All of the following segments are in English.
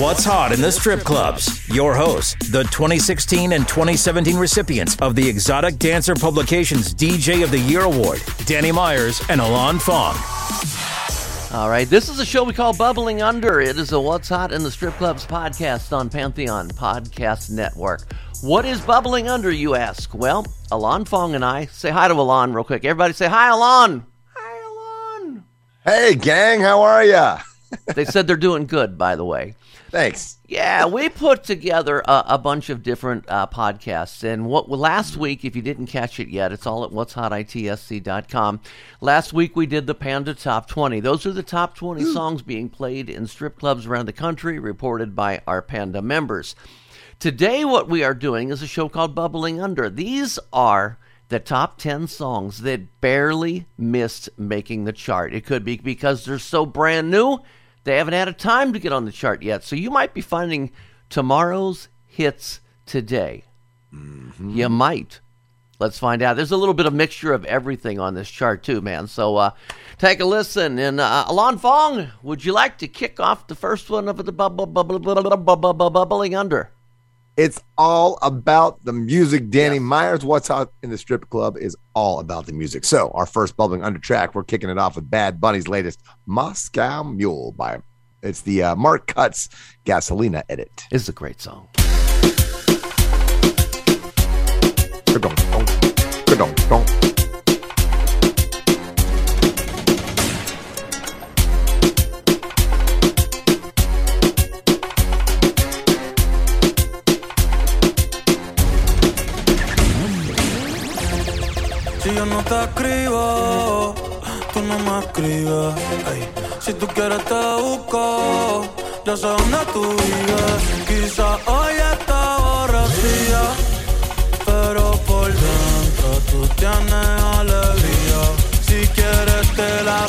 What's hot in the strip clubs? Your hosts, the 2016 and 2017 recipients of the Exotic Dancer Publications DJ of the Year Award, Danny Myers and Alon Fong. All right, this is a show we call Bubbling Under. It is a What's Hot in the Strip Clubs podcast on Pantheon Podcast Network. What is bubbling under, you ask? Well, Alon Fong and I say hi to Alon real quick. Everybody say hi, Alon. Hi, Alon. Hey, gang, how are ya? They said they're doing good, by the way. Thanks. Yeah, we put together a, a bunch of different uh, podcasts, and what last week, if you didn't catch it yet, it's all at what'shotitsc.com. Last week we did the Panda Top 20. Those are the top 20 songs being played in strip clubs around the country, reported by our Panda members. Today, what we are doing is a show called Bubbling Under. These are the top 10 songs that barely missed making the chart. It could be because they're so brand new they haven't had a time to get on the chart yet. So you might be finding tomorrow's hits today. Mm-hmm. You might. Let's find out. There's a little bit of mixture of everything on this chart too, man. So uh, take a listen. And uh, Alon Fong, would you like to kick off the first one of the bubbling under? It's all about the music. Danny Myers, What's Hot in the Strip Club is all about the music. So, our first bubbling under track, we're kicking it off with Bad Bunny's latest Moscow Mule by it's the uh, MarkCutz Gasolina edit. It's a great song. Yo no te escribo, tú no me escribes. Si tú quieres te busco, ya sé dónde tú vives. Quizá hoy está borracía, pero por dentro tú tienes alegría. Si quieres te la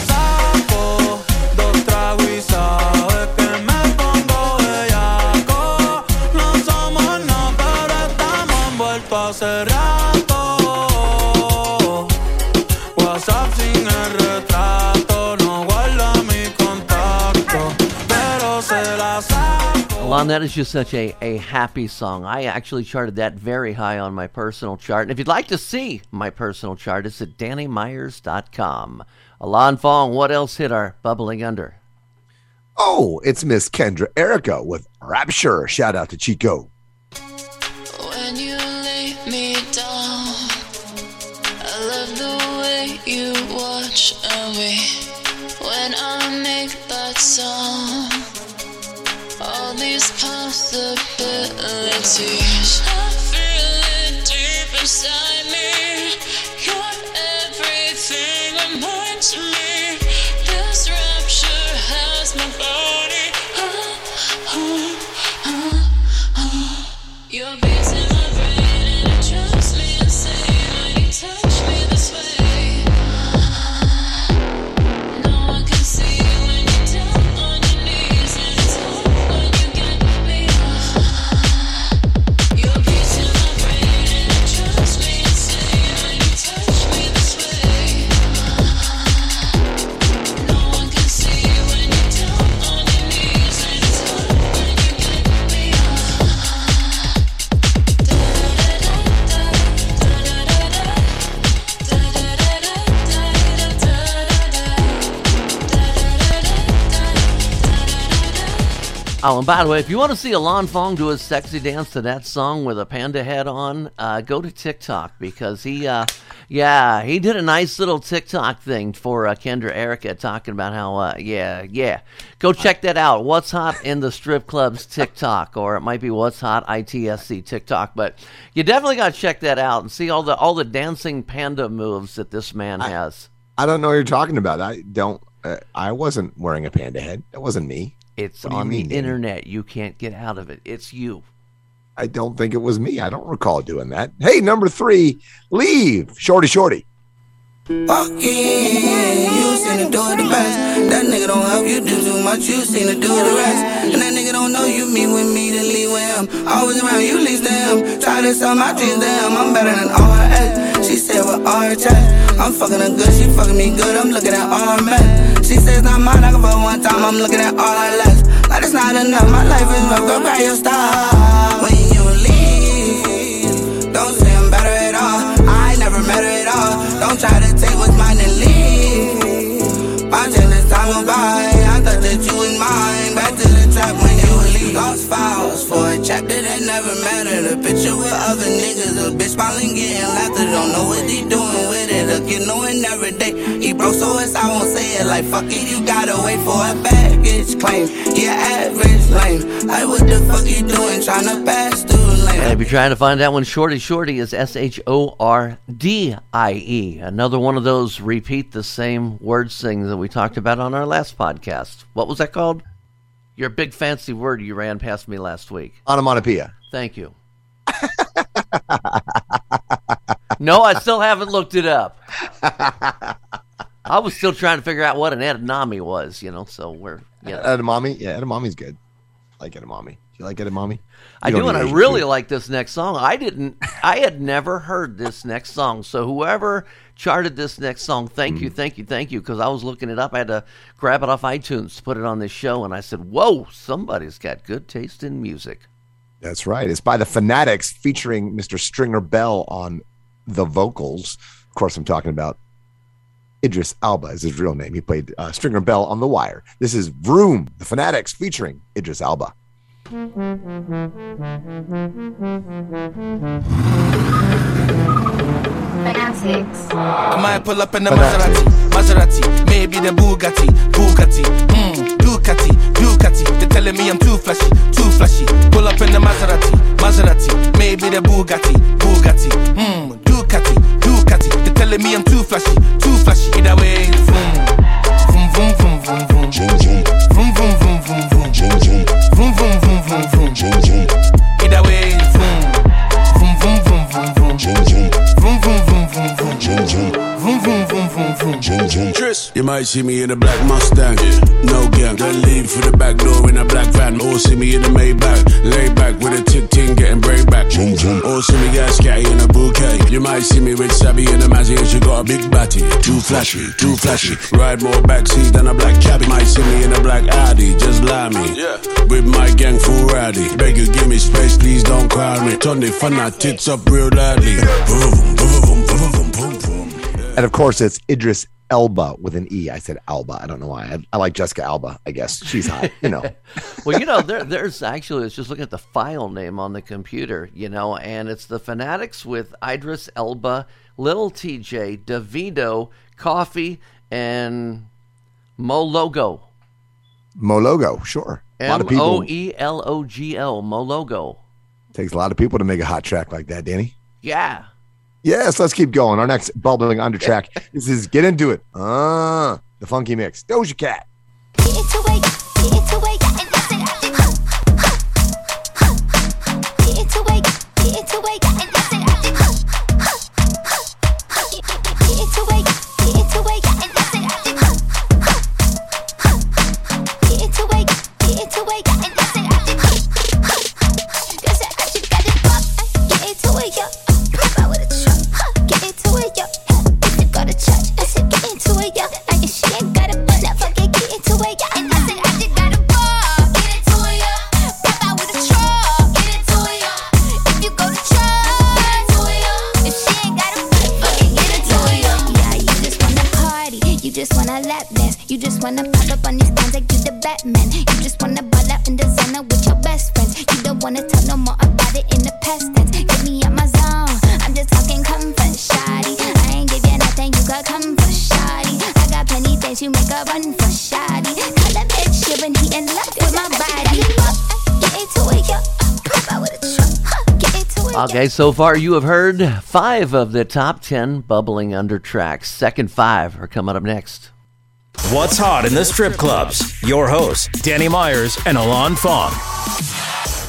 Alon, that is just such a, a happy song. I actually charted that very high on my personal chart. And if you'd like to see my personal chart, it's at DannyMyers.com. Alon Fong, what else hit our bubbling under? Oh, it's Miss Kendra Erika with Rapture. Shout out to Chico. When you lay me down, I love the way you watch me when I make that sound all these possibilities. I feel it deep inside Oh, and by the way, if you want to see Alon Fong do a sexy dance to that song with a panda head on, uh, go to TikTok because he, uh, yeah, he did a nice little TikTok thing for uh, Kendra Erika talking about how, uh, yeah, yeah. Go check that out. What's hot in the strip clubs TikTok, or it might be What's hot ITSC TikTok, but you definitely got to check that out and see all the all the dancing panda moves that this man I- has. I don't know what you're talking about. I don't. Uh, I wasn't wearing a panda head. That wasn't me. It's What on the Danny? internet. You can't get out of it. It's you. I don't think it was me. I don't recall doing that. Hey, number three, leave. Shordie, Shordie. Walk in, you seen to do it the best. That nigga don't help you do too much, you seen to do the rest. And that nigga don't know you meet with me, then leave with him. Always around you, least to him. Try to sell my dreams to him. I'm better than all her ex. She with chest. I'm fucking her good, she fucking me good. I'm looking at all mess. She says not mine, I can fuck one time. I'm looking at all her less. Like this not enough. My life is rough, go grab your stuff. When you mattered. With other niggas, a bitch smiling, getting laughter. Don't know what he doing with it. Looking knowing every day. He broke, so it's I won't say it. Like fuck it, you gotta wait for a baggage claim. Yeah, average lame. Like what the fuck you doing? Tryna pass through lane. And if you're trying to find out when Shordie Shordie is S H O R D I E, another one of those repeat the same words things that we talked about on our last podcast. What was that called? Your big fancy word you ran past me last week. Onomatopoeia. Thank you. No, I still haven't looked it up. I was still trying to figure out what an edamame was, you know, so we're, you know. Edamame. Yeah, edamame's good. I like edamame. Do you like edamame? I You do, don't and I really food. like this next song. I didn't, I had never heard this next song. So whoever charted this next song, thank Mm. you, thank you, thank you, because I was looking it up. I had to grab it off iTunes to put it on this show, and I said, "Whoa, somebody's got good taste in music." That's right. It's by the FaNaTiX featuring Mr. Stringer Bell on the vocals. Of course, I'm talking about Idris Alba is his real name. He played uh, Stringer Bell on The Wire. This is Vroom, the FaNaTiX featuring Idris Alba. FaNaTiX. I might pull up in the Maserati, Maserati, maybe the Bugatti, Bugatti, Ducati, Ducati. They're telling me I'm too flashy, too flashy. Pull up in the Maserati, Maserati, maybe the Bugatti, Bugatti, mm, Ducati, Ducati. They're telling me I'm too flashy, too flashy. Either way, might see me in a black Mustang, no gang. Then leave through the back door in a black van. Or see me in a Maybach, lay back with a tick ting, getting break back. Or see me get scatty in a bouquet. You might see me with Sabby in a Mazzy and she got a big batty. Too flashy, too flashy. Ride more backseat than a black cabbie. Might see me in a black Audi, just lie me. Yeah. With my gang full rowdy. Beg you, give me space, please don't crowd me. Turn the fanatics up real loudly. Boom, boom, boom, boom, boom, boom, boom. And of course, it's Idris Elba with an E. I said Alba. I don't know why. I, I like Jessica Alba, I guess. She's hot, you know. Well, you know, there, there's actually, it's just looking at the file name on the computer, you know, and it's the FaNaTiX with Idris Elba, Little TJ, Davido, Coffee, and Mo Logo. Mo Logo, sure. A lot of people. O E L O G L, Mo Logo. Takes a lot of people to make a hot track like that, Danny. Yeah. Yes, let's keep going. Our next bubbling under track. this is Get Into It. Ah, the funky mix. Doja Cat. Get into it, get into it, wanna pop up on these like you the Batman. You just wanna ball out in designer with your best friends. You don't wanna talk no more about it in the past tense. Get me out my zone. I'm just talking comfort, shoddy. I ain't give you nothing, you got comfort, shoddy. I got plenty things you make a run for, shoddy. Call that bitch and he in love with my body. Get into it, yo. Pop out with a truck. Get into it, yo. Okay, so far you have heard five of the top 10 bubbling under tracks. Second five are coming up next. What's hot in the strip clubs? Your hosts, Danny Myers and Alon Fong.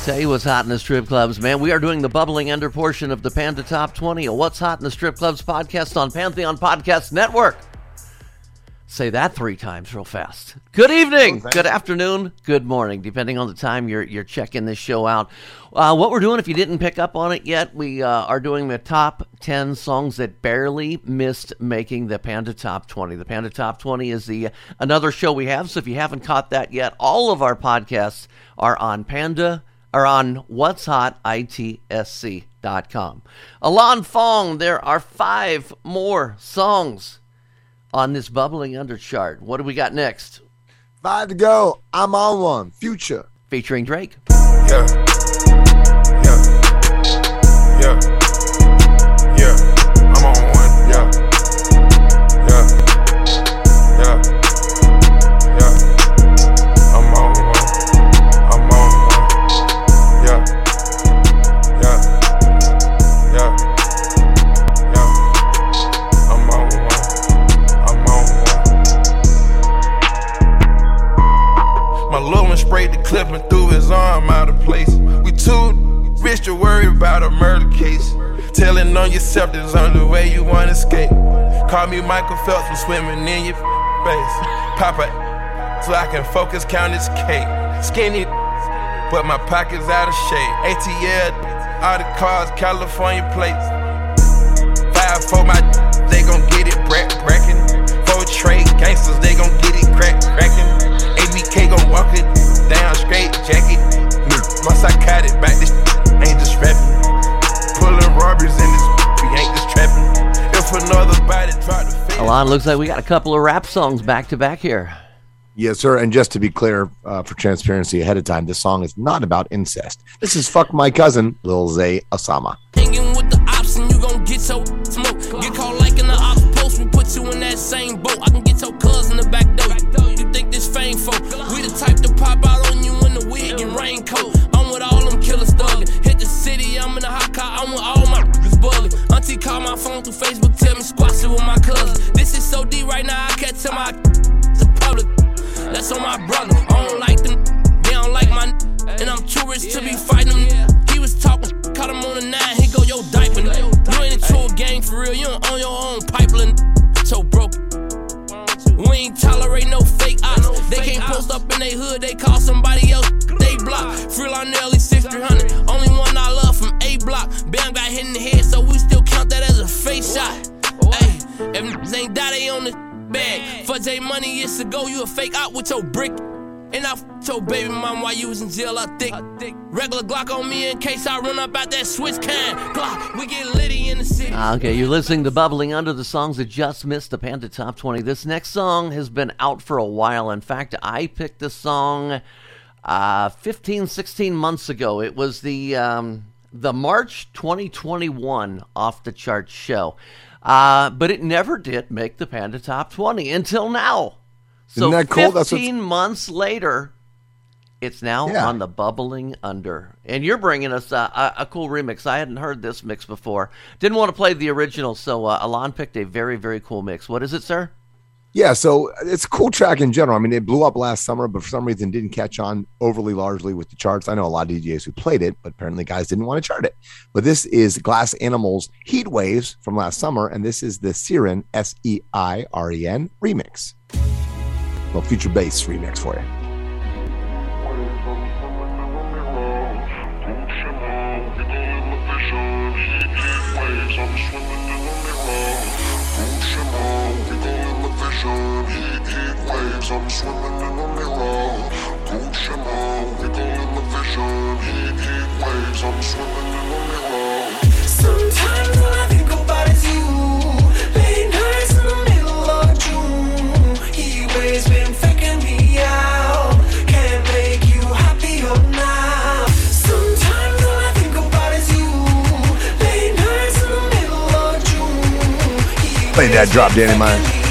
Tell you what's hot in the strip clubs, man. We are doing the bubbling under portion of the Panda Top 20, a What's Hot in the Strip Clubs podcast on Pantheon Podcast Network. Say that three times real fast. Good evening, good afternoon, good morning, depending on the time you're you're checking this show out. Uh, what we're doing, if you didn't pick up on it yet, we uh, are doing the top ten songs that barely missed making the Panda Top Twenty. The Panda Top Twenty is the another show we have. So if you haven't caught that yet, all of our podcasts are on Panda are on what's hot itsc.com. Alon Fong, there are five more songs on this bubbling under chart. What do we got next? Five to go. I'm on one. Future. Featuring Drake. Yeah. Yeah. Sprayed the clip and threw his arm out of place. We too rich to worry about a murder case. Telling on yourself there's only way you wanna escape. Call me Michael Phelps for swimming in your face. Papa, so I can focus, count this cake. Skinny, but my pockets out of shape. ATL, all the cars, California plates. Five for my, they gon' get it brack brackin'. Four trade gangsters, they gon' get it crack crackin'. ABK gon' walk it down straight jacket. My psychotic back this ain't just rapping. Pulling robberies in this, we ain't just trapping. If another body try to face. Alon, looks like we got a couple of rap songs back to back here. Yes, sir. And just to be clear, uh, for transparency ahead of time, this song is not about incest. This is "Fuck My Cousin," Lil Zay Osama. Hanging with the ops and you gon' get your smoke. Get caught like in the ops post, we put you in that same boat. I can raincoat. I'm with all them killers thuggin'. Hit the city, I'm in a hot car, I'm with all my niggas bugging. Auntie call my phone through Facebook, tell me squash it with my cousin. This is so deep right now, I can't tell my public. That's on my brother. I don't like with your brick. And I f***ed your baby mom while you was in jail, I think. Regular Glock on me in case I run up out that switch can. Glock, we get litty in the city. Ah, Okay, you're listening to Bubbling Under the songs that just missed the Panda Top 20. This next song has been out for a while. In fact, I picked this song uh, 15, 16 months ago. It was the um, the March 2021 off the chart show, uh, but it never did make the Panda Top 20 until now. So Isn't that cool? That's what's- 15 months later, it's now Yeah. on the bubbling under. And you're bringing us uh, a, a cool remix. I hadn't heard this mix before. Didn't want to play the original, so uh, Alon picked a very, very cool mix. What is it, sir? Yeah, so it's a cool track in general. I mean, it blew up last summer, but for some reason didn't catch on overly largely with the charts. I know a lot of DJs who played it, but apparently guys didn't want to chart it. But this is Glass Animals Heat Waves from last summer, and this is the Seiren S E I R E N remix. Well, future bass remix for you. Sometimes that drop, Danny Myers.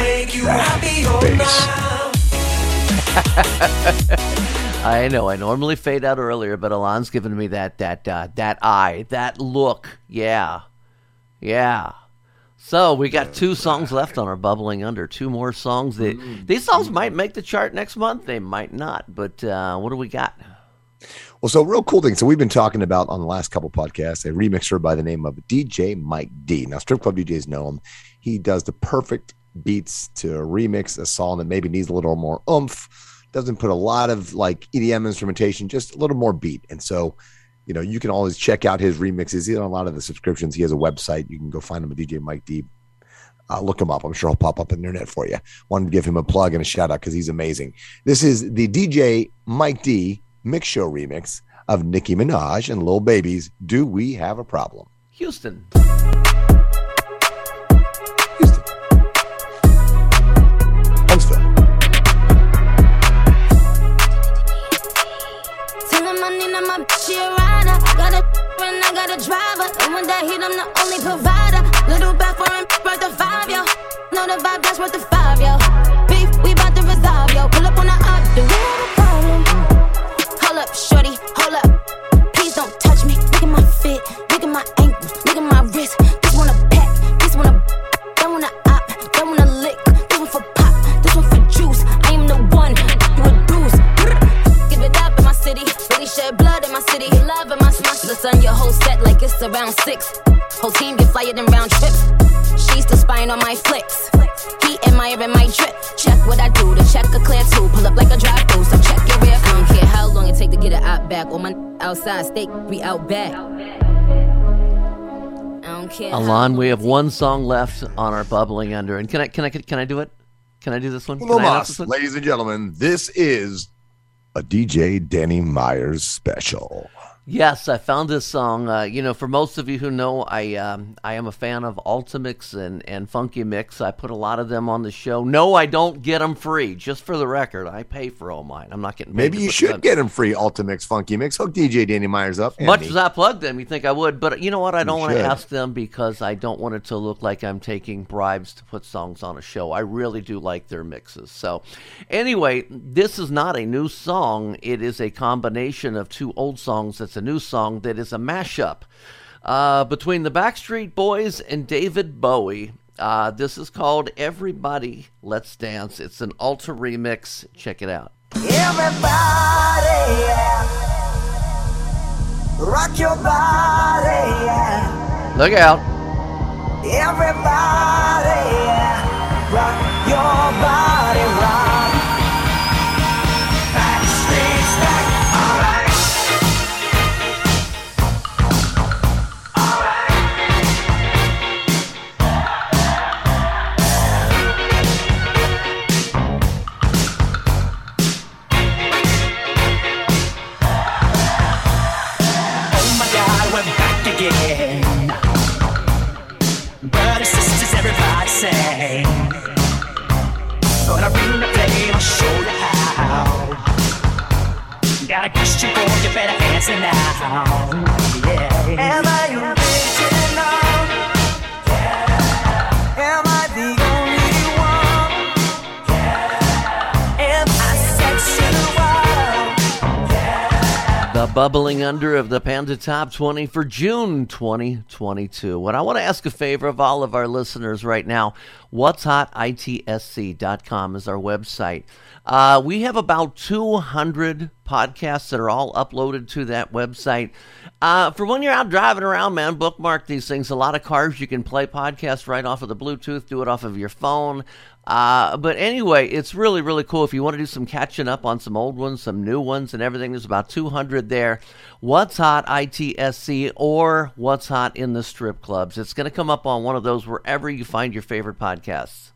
Face. I know. I normally fade out earlier, but Alon's giving me that that uh, that eye, that look. Yeah, yeah. So we got two songs left on our bubbling under. Two more songs. That these songs might make the chart next month. They might not. But uh, what do we got? Well, so real cool thing. So we've been talking about on the last couple podcasts a remixer by the name of DJ Mike D. Now, strip club DJs know him. He does the perfect beats to remix a song that maybe needs a little more oomph. Doesn't put a lot of like EDM instrumentation, just a little more beat. And so, you know, you can always check out his remixes. He's on a lot of the subscriptions. He has a website. You can go find him at DJ Mike D. Uh, look him up. I'm sure he'll pop up on the internet for you. Wanted to give him a plug and a shout out because he's amazing. This is the DJ Mike D mix show remix of Nicki Minaj and Lil Baby's Do We Have a Problem? Houston. A driver. And when that hit, I'm the only provider. Little back for him, worth the five, yo. Know the vibe, that's worth the five, yo. My outside steak, we out back. I don't care. how Alon, we have one song left on our bubbling under. And can I can I can I do it? Can I do this one? Can I announce Lomas, this one? ladies and gentlemen, this is a DJ Danny Myers special. Yes, I found this song. Uh, you know, for most of you who know, I um, I am a fan of Ultimix and, and Funky Mix. I put a lot of them on the show. No, I don't get them free. Just for the record, I pay for all mine. I'm not getting. Maybe you should them. get them free Ultimix Funky Mix. Hook DJ Danny Myers up. Much me. as I plug them, you think I would, but you know what? I don't want to ask them because I don't want it to look like I'm taking bribes to put songs on a show. I really do like their mixes. So, anyway, this is not a new song. It is a combination of two old songs. That's a new song that is a mashup uh, between the Backstreet Boys and David Bowie. Uh, this is called Everybody Let's Dance. It's an ULTI-reMIX. Check it out. Everybody, yeah. Rock your body, yeah. Look out. Everybody, yeah. Rock your body, The bubbling under of the Panda Top 20 for June 2022. What I want to ask a favor of all of our listeners right now, what's hot itsc.com is our website. Uh, we have about 200 podcasts that are all uploaded to that website. Uh, for when you're out driving around, man, bookmark these things. A lot of cars you can play podcasts right off of the Bluetooth, do it off of your phone. Uh, but anyway, it's really, really cool. If you want to do some catching up on some old ones, some new ones, and everything, there's about 200 there. What's Hot ITSC or What's Hot in the Strip Clubs. It's going to come up on one of those wherever you find your favorite podcasts.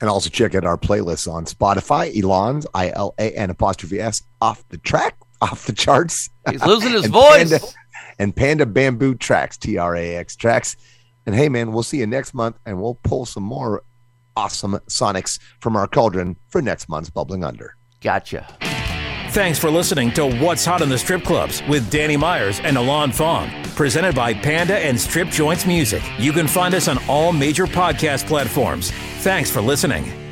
And also check out our playlists on Spotify. Elon's I L A N apostrophe S off the track, off the charts. He's losing his And voice. Panda, and Panda Bamboo Tracks, T R A X Tracks. And hey, man, we'll see you next month, and we'll pull some more awesome Sonics from our cauldron for next month's Bubbling Under. Gotcha. Thanks for listening to What's Hot in the Strip Clubs with Danny Myers and Alon Fong. Presented by Panda and Strip Joints Music. You can find us on all major podcast platforms. Thanks for listening.